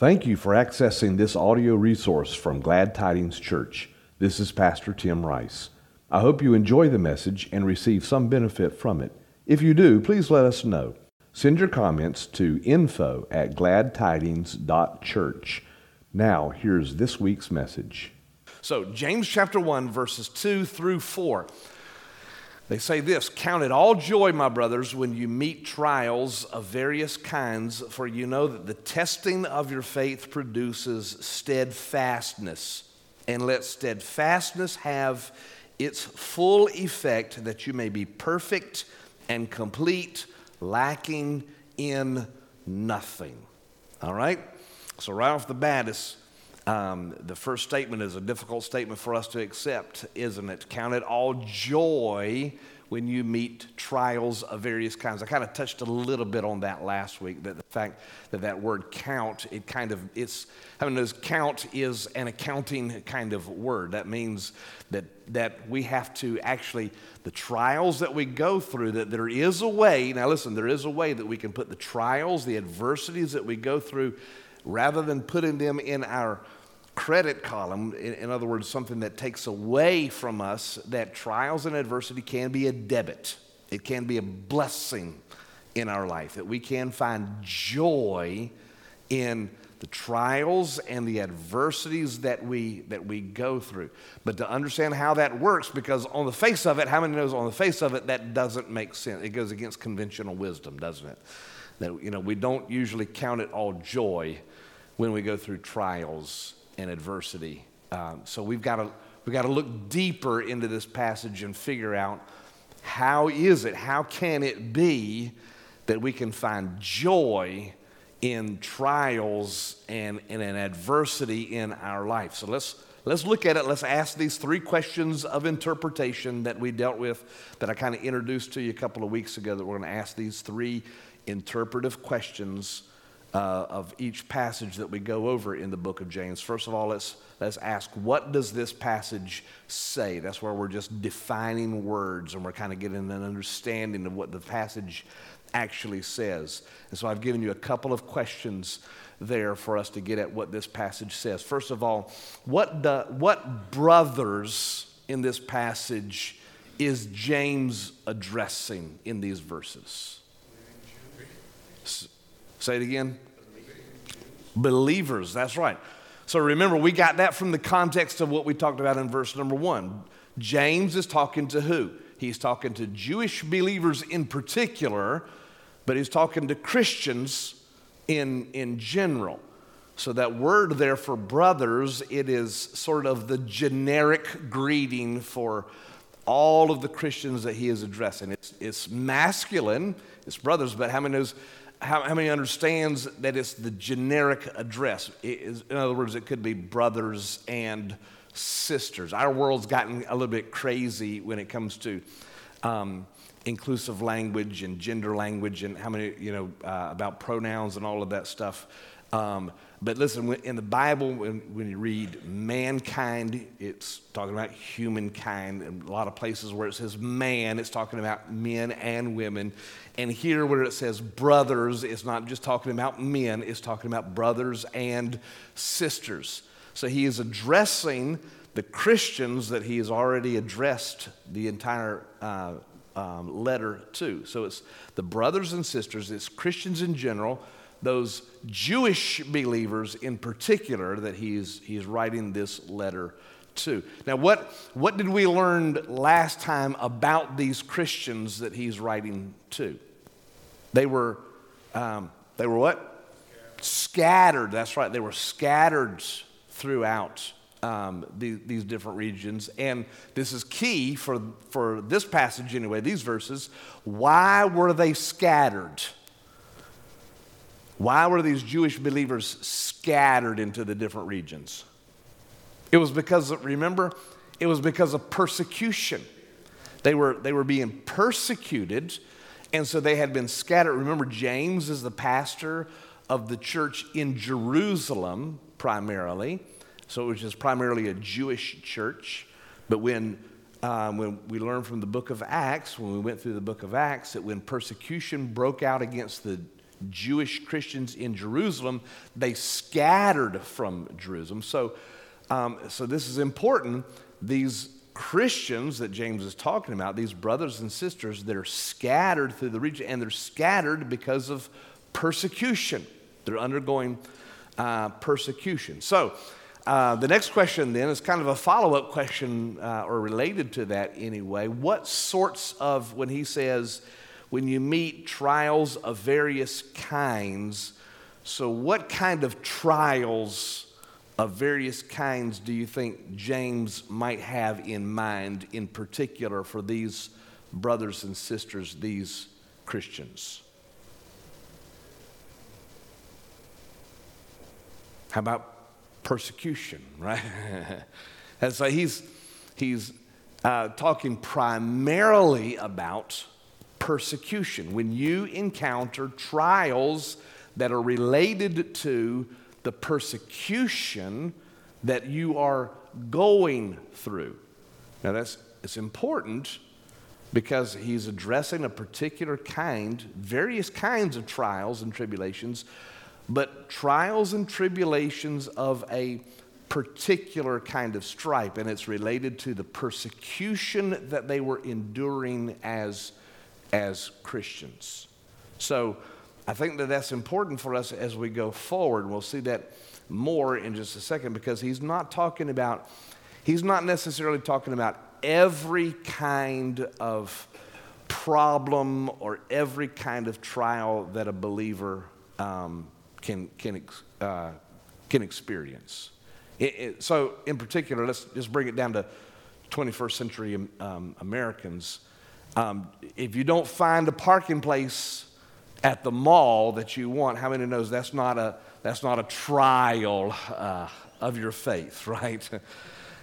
Thank you for accessing this audio resource from Glad Tidings Church. This is Pastor Tim Rice. I hope you enjoy the message and receive some benefit from it. If you do, please let us know. Send your comments to info at gladtidings.church. Now, here's this week's message. So, James chapter 1, verses 2 through 4. They say this Count it all joy, my brothers, when you meet trials of various kinds, for you know that the testing of your faith produces steadfastness. And let steadfastness have its full effect, that you may be perfect and complete, lacking in nothing. All right? So, right off the bat, it's um, the first statement is a difficult statement for us to accept, isn't it? Count it all joy when you meet trials of various kinds. I kind of touched a little bit on that last week. That the fact that that word count, it kind of it's. I mean, count is an accounting kind of word. That means that that we have to actually the trials that we go through. That there is a way. Now, listen, there is a way that we can put the trials, the adversities that we go through rather than putting them in our credit column, in, in, other words, something that takes away from us, that trials and adversity can be a debit. It can be a blessing in our life, that we can find joy in the trials and the adversities that we that we go through. But to understand how that works because on the face of it how many knows on the face of it that doesn't make sense? It goes against conventional wisdom doesn't it? That you know we don't usually count it all joy when we go through trials and adversity. Um, so we've got to we've got to look deeper into this passage and figure out how is it, how can it be that we can find joy in trials and in an adversity in our life. So let's let's look at it. Let's ask these three questions of interpretation that we dealt with that I kind of introduced to you a couple of weeks ago that we're going to ask these three interpretive questions uh, of each passage that we go over in the book of James. First of all, let's, let's ask, what does this passage say? That's where we're just defining words and we're kind of getting an understanding of what the passage actually says. And so I've given you a couple of questions there for us to get at what this passage says. First of all, what, what brothers in this passage is James addressing in these verses? Say it again. Believers, that's right. So remember, we got that from the context of what we talked about in verse number one. James is talking to who? He's talking to Jewish believers in particular, but he's talking to Christians in, in general. So that word there for brothers, it is sort of the generic greeting for all of the Christians that he is addressing. It's, it's masculine, it's brothers, but how many knows how, how, many understands that it's the generic address? in other words, it could be brothers and sisters. Our world's gotten a little bit crazy when it comes to um, inclusive language and gender language and how many, you know, uh, about pronouns and all of that stuff. Um, but listen, in the Bible, when, when, you read mankind, it's talking about humankind. In a lot of places where it says man, it's talking about men and women. And here, where it says brothers, it's not just talking about men, it's talking about brothers and sisters. So he is addressing the Christians that he has already addressed the entire uh, um, letter to. So it's the brothers and sisters, it's Christians in general those Jewish believers in particular that he's, he's writing this letter to. Now, what, what did we learn last time about these Christians that he's writing to? They were, um, they were what? Scattered. That's right. They were scattered throughout um, the, these different regions. And this is key for, for this passage, anyway, these verses. Why were they scattered? Why were these Jewish believers scattered into the different regions? It was because, remember, it was because of persecution. They were, they were being persecuted, and so they had been scattered. Remember, James is the pastor of the church in Jerusalem, primarily. So it was just primarily a Jewish church. But when, um, when we learn from the book of Acts, when we went through the book of Acts, that when persecution broke out against the Jewish Christians in Jerusalem, they scattered from Jerusalem. So, um, so this is important. These Christians that James is talking about, these brothers and sisters that are scattered through the region, and they're scattered because of persecution. They're undergoing uh, persecution. So, uh, the next question then is kind of a follow up question uh, or related to that anyway. What sorts of, when he says, when you meet trials of various kinds, so what kind of trials of various kinds do you think James might have in mind in particular for these brothers and sisters, these Christians? How about persecution, right? and so he's, he's uh, talking primarily about persecution. When you encounter trials that are related to the persecution that you are going through. Now, that's it's important because he's addressing a particular kind, various kinds of trials and tribulations but trials and tribulations of a particular kind of stripe, and it's related to the persecution that they were enduring as, as Christians. So I think that that's important for us as we go forward. We'll see that more in just a second because he's not talking about, he's not necessarily talking about every kind of problem or every kind of trial that a believer um, can, can, uh, can experience. It, it, so, in particular, let's just bring it down to 21st century um, Americans. Um, if you don't find a parking place at the mall that you want, how many knows that's not a, that's not a trial uh, of your faith, right?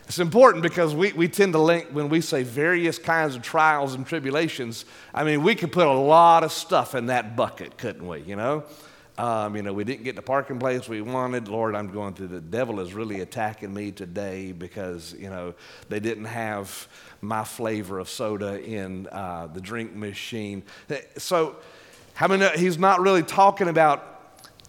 It's important because we, we tend to link, when we say various kinds of trials and tribulations, I mean, we could put a lot of stuff in that bucket, couldn't we, you know? Um, you know, we didn't get the parking place we wanted. Lord, I'm going through. The devil is really attacking me today because, you know, they didn't have my flavor of soda in uh, the drink machine. So, how many, he's not really talking about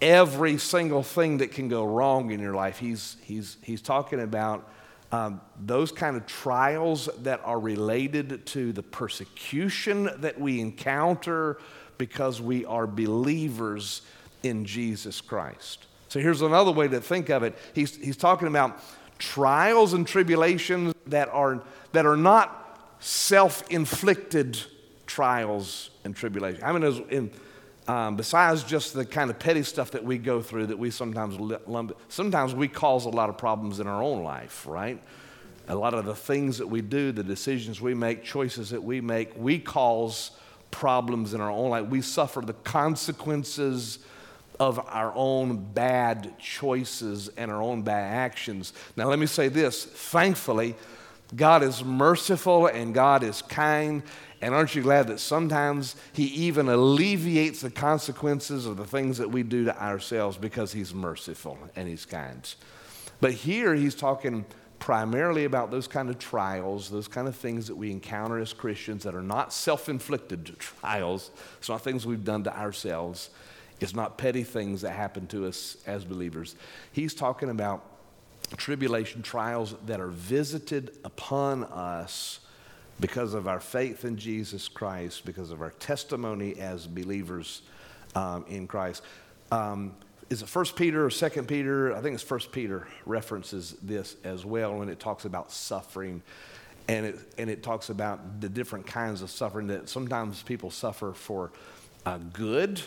every single thing that can go wrong in your life. He's, he's, he's talking about um, those kind of trials that are related to the persecution that we encounter because we are believers in Jesus Christ. So here's another way to think of it. He's, he's talking about trials and tribulations that are, that are not self inflicted trials and tribulations. I mean, in, um, besides just the kind of petty stuff that we go through that we sometimes lump, sometimes we cause a lot of problems in our own life, right? A lot of the things that we do, the decisions we make, choices that we make, we cause problems in our own life. We suffer the consequences of our own bad choices and our own bad actions. Now, let me say this thankfully, God is merciful and God is kind. And aren't you glad that sometimes He even alleviates the consequences of the things that we do to ourselves because He's merciful and He's kind? But here He's talking primarily about those kind of trials, those kind of things that we encounter as Christians that are not self inflicted trials. It's not things we've done to ourselves. It's not petty things that happen to us as believers. He's talking about tribulation trials that are visited upon us because of our faith in Jesus Christ, because of our testimony as believers um, in Christ. Um, is it First Peter or Second Peter? I think it's First Peter references this as well when it talks about suffering, and it and it talks about the different kinds of suffering that sometimes people suffer for uh, good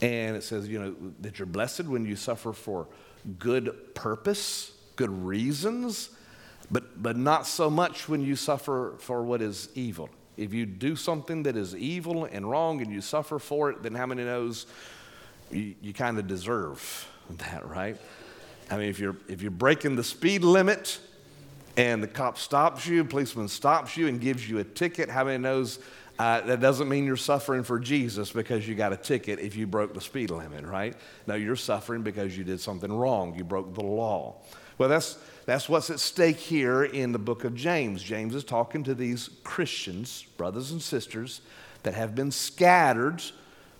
and it says, you know, that you're blessed when you suffer for good purpose, good reasons, but, but not so much when you suffer for what is evil. If you do something that is evil and wrong and you suffer for it, then how many knows you, you kind of deserve that, right? I mean, if you're, if you're breaking the speed limit and the cop stops you, policeman stops you and gives you a ticket, how many knows uh, that doesn't mean you're suffering for Jesus because you got a ticket if you broke the speed limit, right? No, you're suffering because you did something wrong. You broke the law. Well, that's, that's what's at stake here in the book of James. James is talking to these Christians, brothers and sisters, that have been scattered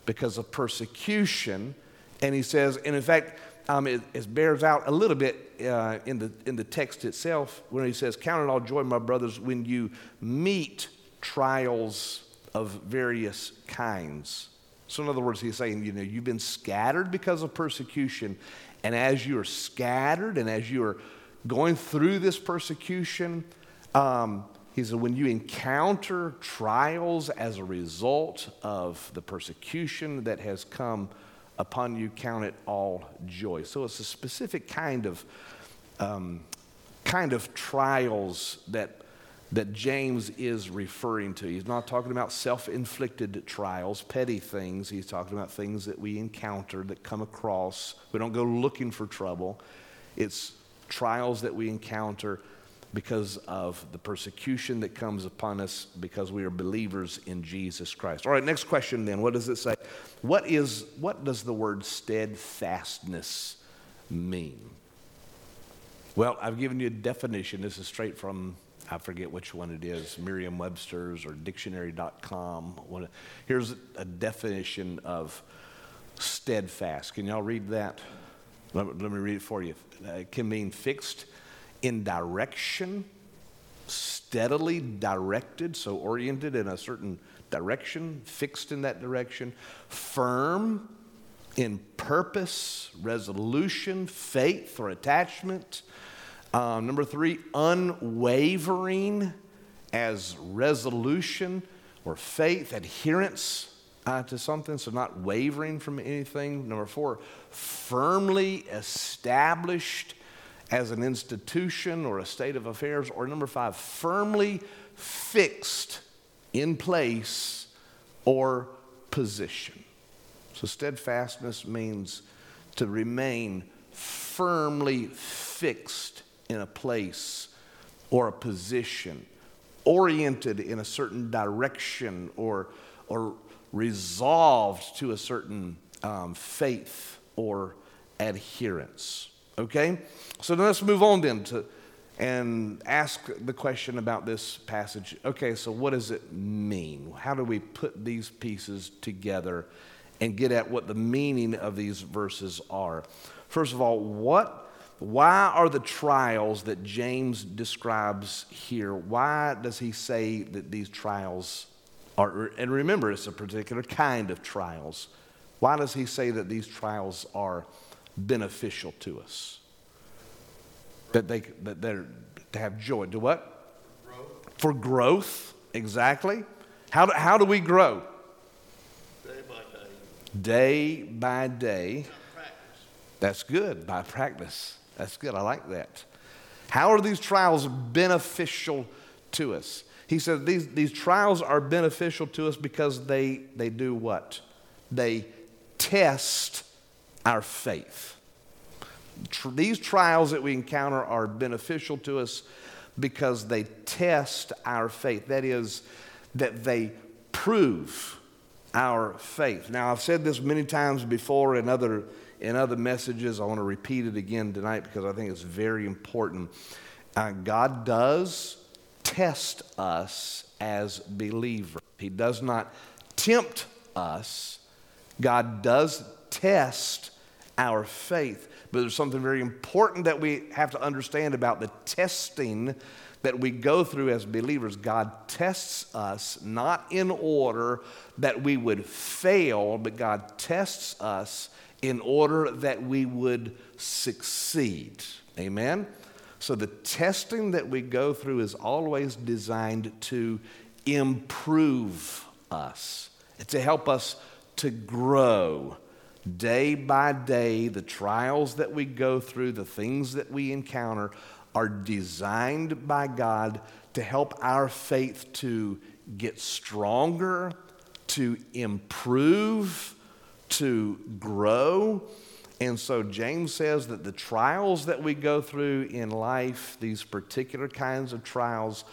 because of persecution. And he says, and in fact, um, it, it, bears out a little bit uh, in, the, in the text itself when he says, Count it all joy, my brothers, when you meet trials of various kinds. So, in other words, he's saying, you know, you've been scattered because of persecution. And as you are scattered and as you are going through this persecution, um, he said, when you encounter trials as a result of the persecution that has come upon you, count it all joy. So it's a specific kind of um, kind of trials that that James is referring to. He's not talking about self inflicted trials, petty things. He's talking about things that we encounter, that come across. We don't go looking for trouble. It's trials that we encounter because of the persecution that comes upon us because we are believers in Jesus Christ. All right, next question then. What does it say? What is what does the word steadfastness mean? Well, I've given you a definition. This is straight from I forget which one it is, Merriam-Webster's or dictionary.com. Here's a definition of steadfast. Can y'all read that? Let, let me read it for you. Uh, it can mean fixed in direction, steadily directed, so oriented in a certain direction, fixed in that direction, firm in purpose, resolution, faith or attachment. Um, number three, unwavering as resolution or faith, adherence uh, to something, so not wavering from anything. Number four, firmly established as an institution or a state of affairs. Or number five, firmly fixed in place or position. So steadfastness means to remain firmly fixed in a place or a position, oriented in a certain direction or, or resolved to a certain um, faith or adherence. Okay? So let's move on then to and ask the question about this passage. Okay, so what does it mean? How do we put these pieces together and get at what the meaning of these verses are? First of all, what why are the trials that James describes here? Why does he say that these trials are and remember it's a particular kind of trials. Why does he say that these trials are beneficial to us? that they that they're to have joy. Do what? Growth. For growth, exactly. How do, how do we grow? Day by day. Day by day. Practice. That's good. By practice. That's good. I like that. How are these trials beneficial to us? He said these, these trials are beneficial to us because they, they do what? They test our faith tr- these trials that we encounter are beneficial to us because they test our faith. That is, that they prove our faith. Now, I've said this many times before in other, in other messages. I want to repeat it again tonight because I think it's very important. Uh, God does test us as believers, He does not tempt us. God does test our faith. But there's something very important that we have to understand about the testing that we go through as believers. God tests us not in order that we would fail, but God tests us in order that we would succeed. Amen? So the testing that we go through is always designed to improve us, to help us to grow Day by day, the trials that we go through, the things that we encounter, are designed by God to help our faith to get stronger, to improve, to grow. And so James says that the trials that we go through in life, these particular kinds of trials,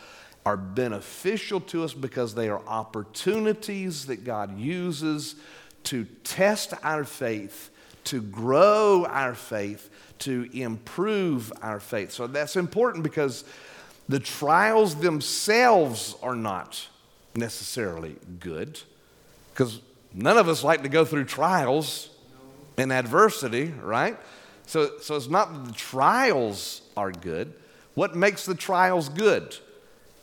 are beneficial to us because they are opportunities that God uses to test our faith, to grow our faith, to improve our faith. So that's important because the trials themselves are not necessarily good. Because None of us like to go through trials and adversity, right? So, so it's not that the trials are good. What makes the trials good?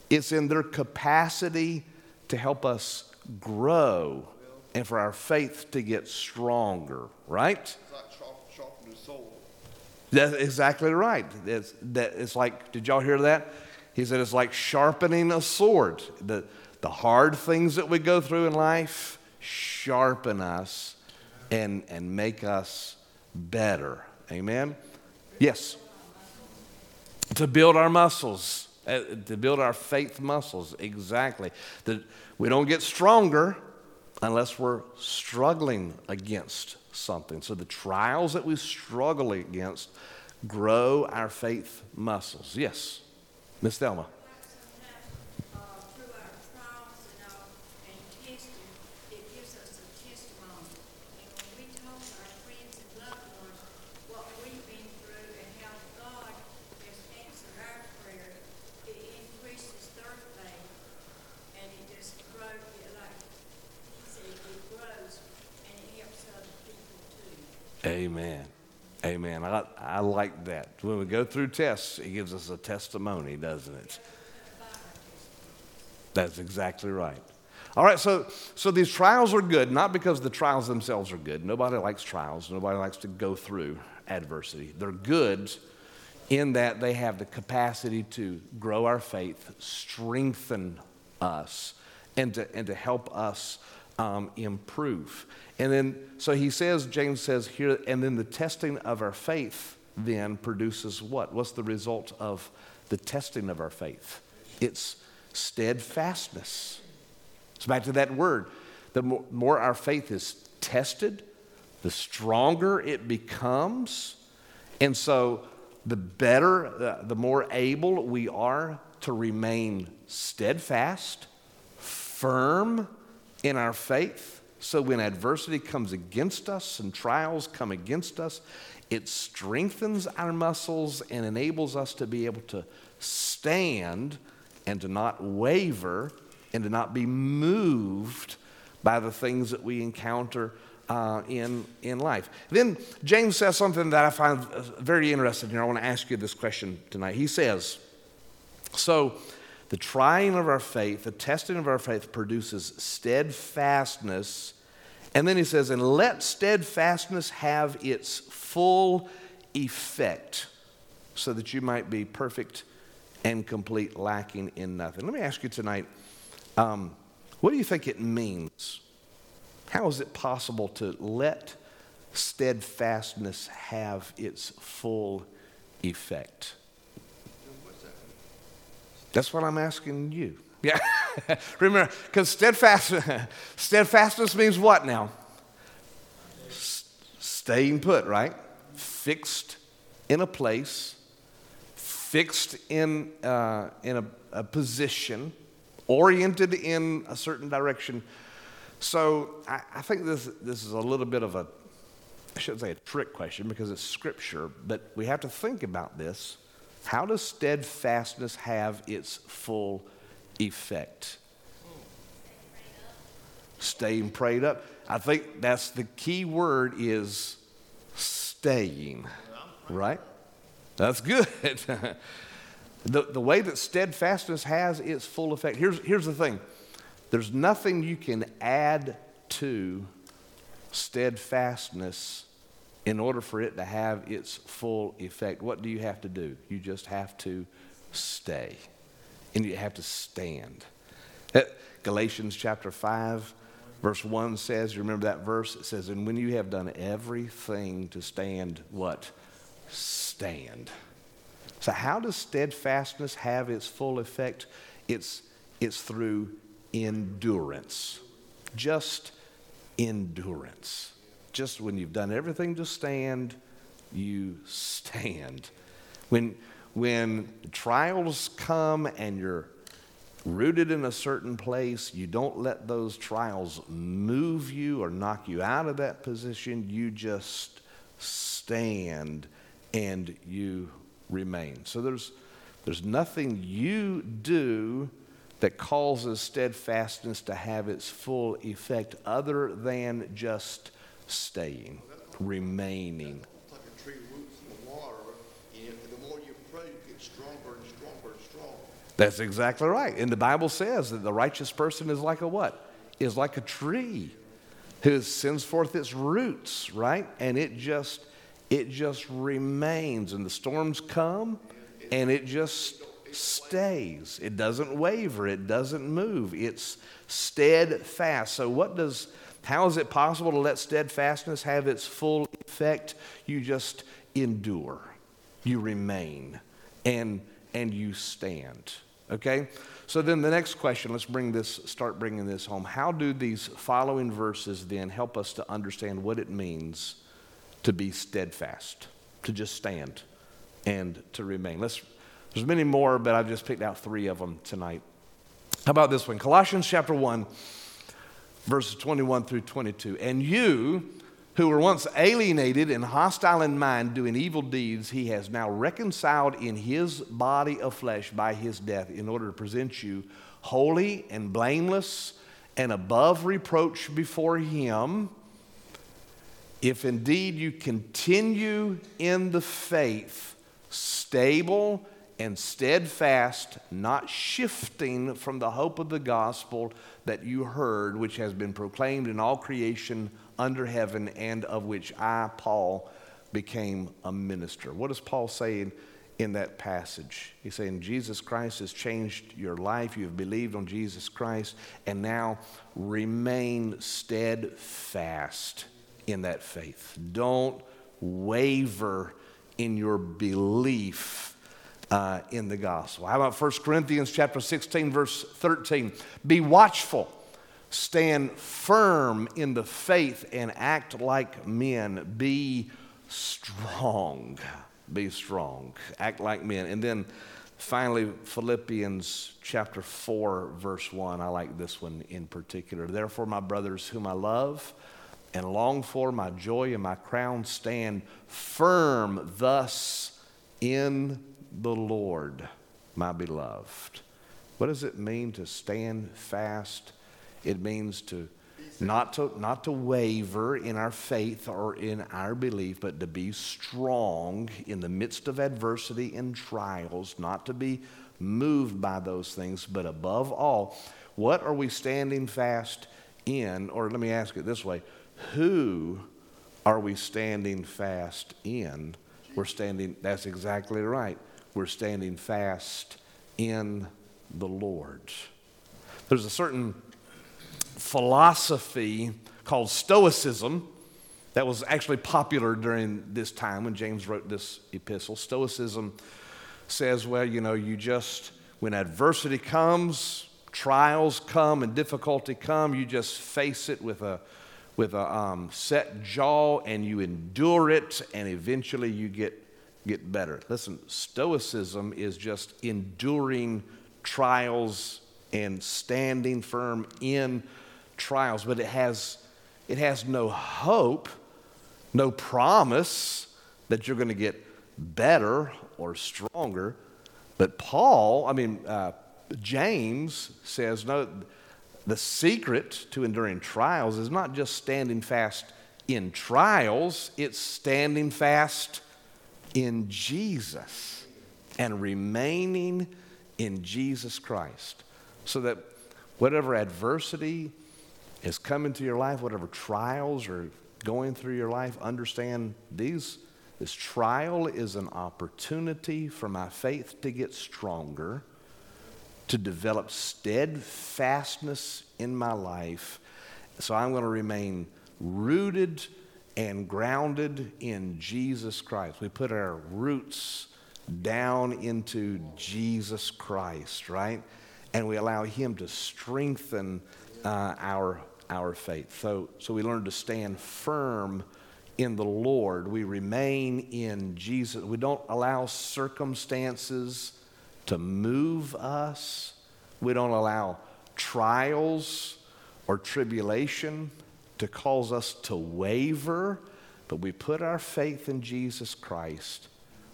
It's in their capacity to help us grow and for our faith to get stronger, right? It's like sharp, sharpen the sword. That's exactly right. It's, that, it's like, did y'all hear that? He said it's like sharpening a sword. The, the hard things that we go through in life sharpen us and, and make us better. Amen? Yes. To build our muscles, uh, to build our faith muscles, exactly. That we don't get stronger unless we're struggling against something. So the trials that we struggle against grow our faith muscles. Yes, Miss Thelma. sometimes, uh, through our trials and all, and testing, it gives us a testimony. And when we tell our friends and loved ones what we've been through and how God has answered our prayer, it increases their faith. And it just grows, it like, he said, it grows and it helps other people too. Amen. Amen. I, I like that. When we go through tests, it gives us a testimony, doesn't it? That's exactly right. All right, so, so these trials are good, not because the trials themselves are good. Nobody likes trials, nobody likes to go through adversity. They're good in that they have the capacity to grow our faith, strengthen us, and to, and to help us um, improve. And then, so he says, James says here, and then the testing of our faith then produces what? What's the result of the testing of our faith? It's steadfastness. It's back to that word. The more, more our faith is tested, the stronger it becomes. And so, the better, uh, the more able we are to remain steadfast, firm in our faith. So, when adversity comes against us and trials come against us, it strengthens our muscles and enables us to be able to stand and to not waver and to not be moved by the things that we encounter uh, in, in life. Then James says something that I find uh, very interesting here. I want to ask you this question tonight. He says, So the trying of our faith, the testing of our faith produces steadfastness. And then he says, And let steadfastness have its full effect so that you might be perfect and complete, lacking in nothing. Let me ask you tonight um, what do you think it means? How is it possible to let steadfastness have its full effect? That's what I'm asking you. Yeah. Remember, because steadfast, steadfastness means what now? S- staying put, right? Fixed in a place, fixed in, uh, in a, a position, oriented in a certain direction. So I, I think this, this is a little bit of a, I shouldn't say a trick question because it's scripture, but we have to think about this. How does steadfastness have its full effect? Staying prayed up. I think that's the key word is staying, right? That's good. the, the way that steadfastness has its full effect, here's, here's the thing there's nothing you can add to steadfastness in order for it to have its full effect. What do you have to do? You just have to stay, and you have to stand. That- Galatians chapter 5, verse 1 says, you remember that verse? It says, And when you have done everything to stand, what? Stand. So, how does steadfastness have its full effect? It's, it's through endurance. Just endurance. Just when you've done everything to stand, you stand. When, when trials come and you're rooted in a certain place, you don't let those trials move you or knock you out of that position. You just stand and you remain. So there's, there's nothing you do that causes steadfastness to have its full effect other than just staying, remaining. Like a tree roots in the water, and the more you pray, you get stronger and stronger and stronger. That's exactly right. And the Bible says that the righteous person is like a what? Is like a tree who sends forth its roots, right? And it just it just remains and the storms come and it just stays. It doesn't waver, it doesn't move. It's steadfast. So what does how is it possible to let steadfastness have its full effect? You just endure. You remain and and you stand. Okay? So then the next question, let's bring this start bringing this home. How do these following verses then help us to understand what it means to be steadfast, to just stand and to remain? Let's there's many more, but I've just picked out 3 of them tonight. How about this one? Colossians chapter 1 verses 21 through 22. And you who were once alienated and hostile in mind, doing evil deeds, he has now reconciled in his body of flesh by his death in order to present you holy and blameless and above reproach before him. If indeed you continue in the faith, stable and steadfast, not shifting from the hope of the gospel that you heard, which has been proclaimed in all creation under heaven, and of which I, Paul, became a minister. What is Paul say in, in that passage? He's saying, Jesus Christ has changed your life. You have believed on Jesus Christ, and now remain steadfast in that faith. Don't waver in your belief uh, in the gospel. How about 1 Corinthians chapter 16, verse 13? Be watchful, stand firm in the faith, and act like men. Be strong. Be strong. Act like men. And then finally, Philippians chapter 4, verse 1. I like this one in particular. Therefore, my brothers, whom I love, and long for my joy and my crown stand firm thus in the Lord, my beloved. What does it mean to stand fast? It means to not to not to waver in our faith or in our belief, but to be strong in the midst of adversity and trials, not to be moved by those things, but above all, what are we standing fast in? Or let me ask it this way who are we standing fast in? We're standing, that's exactly right. We're standing fast in the Lord. There's a certain philosophy called Stoicism that was actually popular during this time when James wrote this epistle. Stoicism says, well, you know, you just, when adversity comes, trials come, and difficulty come, you just face it with a with a um, set jaw and you endure it, and eventually you get get better. Listen, Stoicism is just enduring trials and standing firm in trials, but it has, it has no hope, no promise that you're going to get better or stronger. But Paul, I mean, uh, James says, no, the secret to enduring trials is not just standing fast in trials, it's standing fast in Jesus and remaining in Jesus Christ. So that whatever adversity is coming to your life, whatever trials are going through your life, understand these. This trial is an opportunity for my faith to get stronger, to develop steadfastness in my life. So I'm going to remain rooted and grounded in Jesus Christ. We put our roots down into Jesus Christ, right? And we allow Him to strengthen uh, our, our faith. So, so we learn to stand firm in the Lord. We remain in Jesus. We don't allow circumstances to move us. We don't allow trials or tribulation to cause us to waver, but we put our faith in Jesus Christ.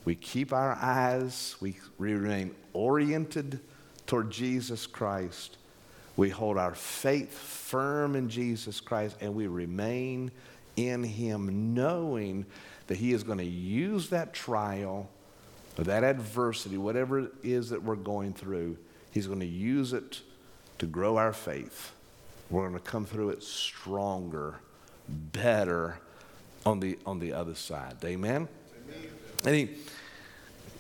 We keep our eyes, we remain oriented toward Jesus Christ. We hold our faith firm in Jesus Christ and we remain in Him, knowing that He is going to use that trial or that adversity, whatever it is that we're going through, He's going to use it to grow our faith. We're going to come through it stronger, better on the, on the other side. Amen? Amen. Any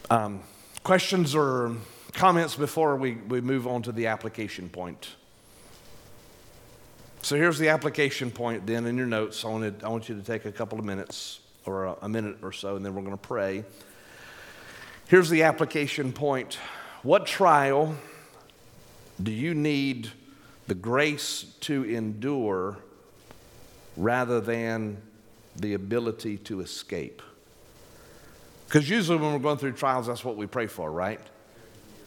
um, questions or comments before we, we move on to the application point? So here's the application point then in your notes. I, wanted, I want you to take a couple of minutes or a, a minute or so, and then we're going to pray. Here's the application point What trial do you need the grace to endure rather than the ability to escape? Because usually when we're going through trials, that's what we pray for, right?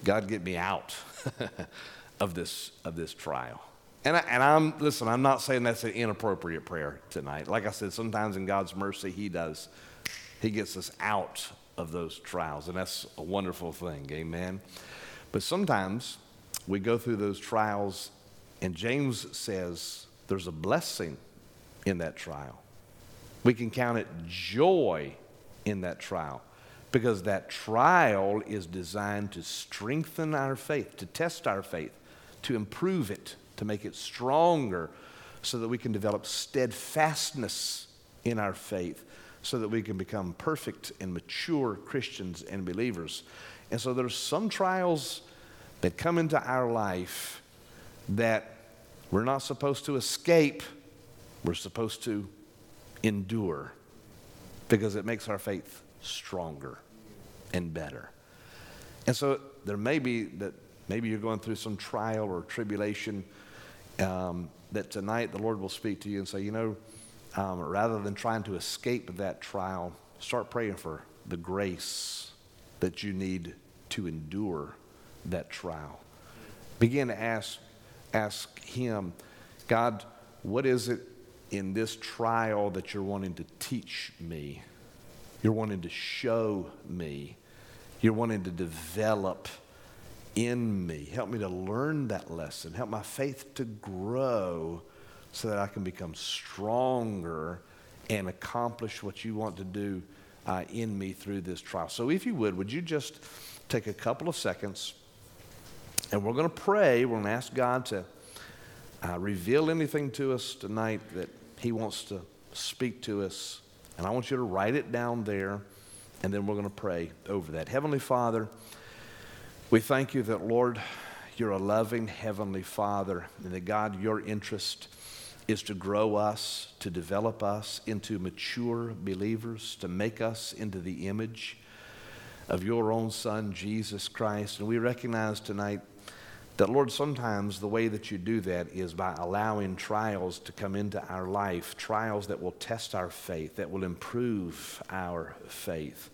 God, get me out of this, of this trial. And, I, and I'm, listen, I'm not saying that's an inappropriate prayer tonight. Like I said, sometimes in God's mercy, He does. He gets us out of those trials, and that's a wonderful thing. Amen. But sometimes we go through those trials, and James says there's a blessing in that trial. We can count it joy in that trial because that trial is designed to strengthen our faith, to test our faith, to improve it to make it stronger so that we can develop steadfastness in our faith so that we can become perfect and mature Christians and believers. And so there's some trials that come into our life that we're not supposed to escape, we're supposed to endure because it makes our faith stronger and better. And so there may be that maybe you're going through some trial or tribulation um, that tonight the Lord will speak to you and say, you know, um, rather than trying to escape that trial, start praying for the grace that you need to endure that trial. Begin to ask, ask Him, God, what is it in this trial that you're wanting to teach me? You're wanting to show me. You're wanting to develop in me. Help me to learn that lesson. Help my faith to grow so that I can become stronger and accomplish what you want to do uh, in me through this trial. So, if you would, would you just take a couple of seconds and we're going to pray. We're going to ask God to uh, reveal anything to us tonight that He wants to speak to us. And I want you to write it down there, and then we're going to pray over that. Heavenly Father, we thank you that, Lord, you're a loving Heavenly Father, and that God, your interest is to grow us, to develop us into mature believers, to make us into the image of your own Son, Jesus Christ. And we recognize tonight that, Lord, sometimes the way that you do that is by allowing trials to come into our life, trials that will test our faith, that will improve our faith.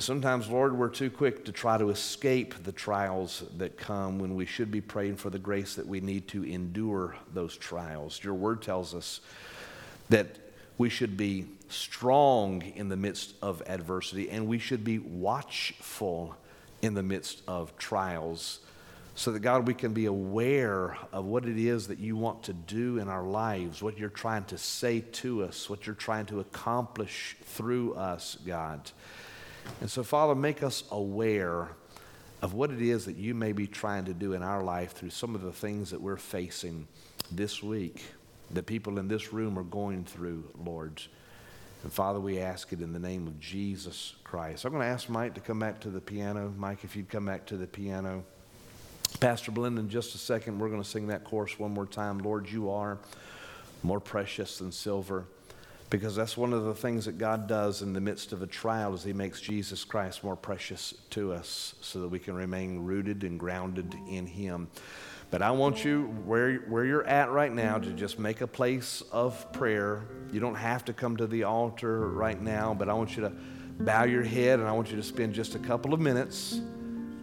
Sometimes, Lord, we're too quick to try to escape the trials that come when we should be praying for the grace that we need to endure those trials. Your word tells us that we should be strong in the midst of adversity and we should be watchful in the midst of trials so that, God, we can be aware of what it is that you want to do in our lives, what you're trying to say to us, what you're trying to accomplish through us, God. And so, Father, make us aware of what it is that you may be trying to do in our life through some of the things that we're facing this week, that people in this room are going through, Lord. And Father, we ask it in the name of Jesus Christ. I'm going to ask Mike to come back to the piano. Mike, if you'd come back to the piano. Pastor Belinda, in just a second, we're going to sing that chorus one more time. Lord, you are more precious than silver because that's one of the things that God does in the midst of a trial is he makes Jesus Christ more precious to us so that we can remain rooted and grounded in him. But I want you where where you're at right now to just make a place of prayer. You don't have to come to the altar right now, but I want you to bow your head and I want you to spend just a couple of minutes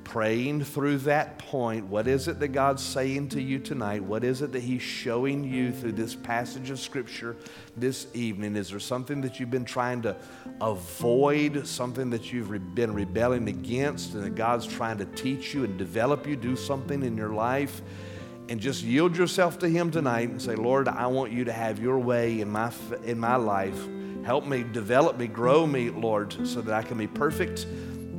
praying through that point. What is it that God's saying to you tonight? What is it that He's showing you through this passage of Scripture this evening? Is there something that you've been trying to avoid, something that you've been rebelling against, and that God's trying to teach you and develop you, do something in your life? And just yield yourself to Him tonight and say, Lord, I want you to have your way in my, in my life. Help me, develop me, grow me, Lord, so that I can be perfect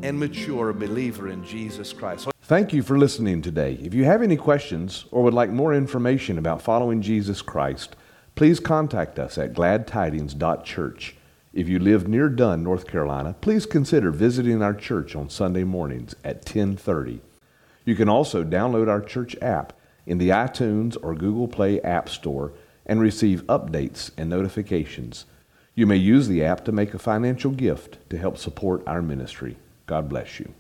and mature believer in Jesus Christ. Thank you for listening today. If you have any questions or would like more information about following Jesus Christ, please contact us at gladtidings.church. If you live near Dunn, North Carolina, please consider visiting our church on Sunday mornings at 10:30. You can also download our church app in the iTunes or Google Play App Store and receive updates and notifications. You may use the app to make a financial gift to help support our ministry. God bless you.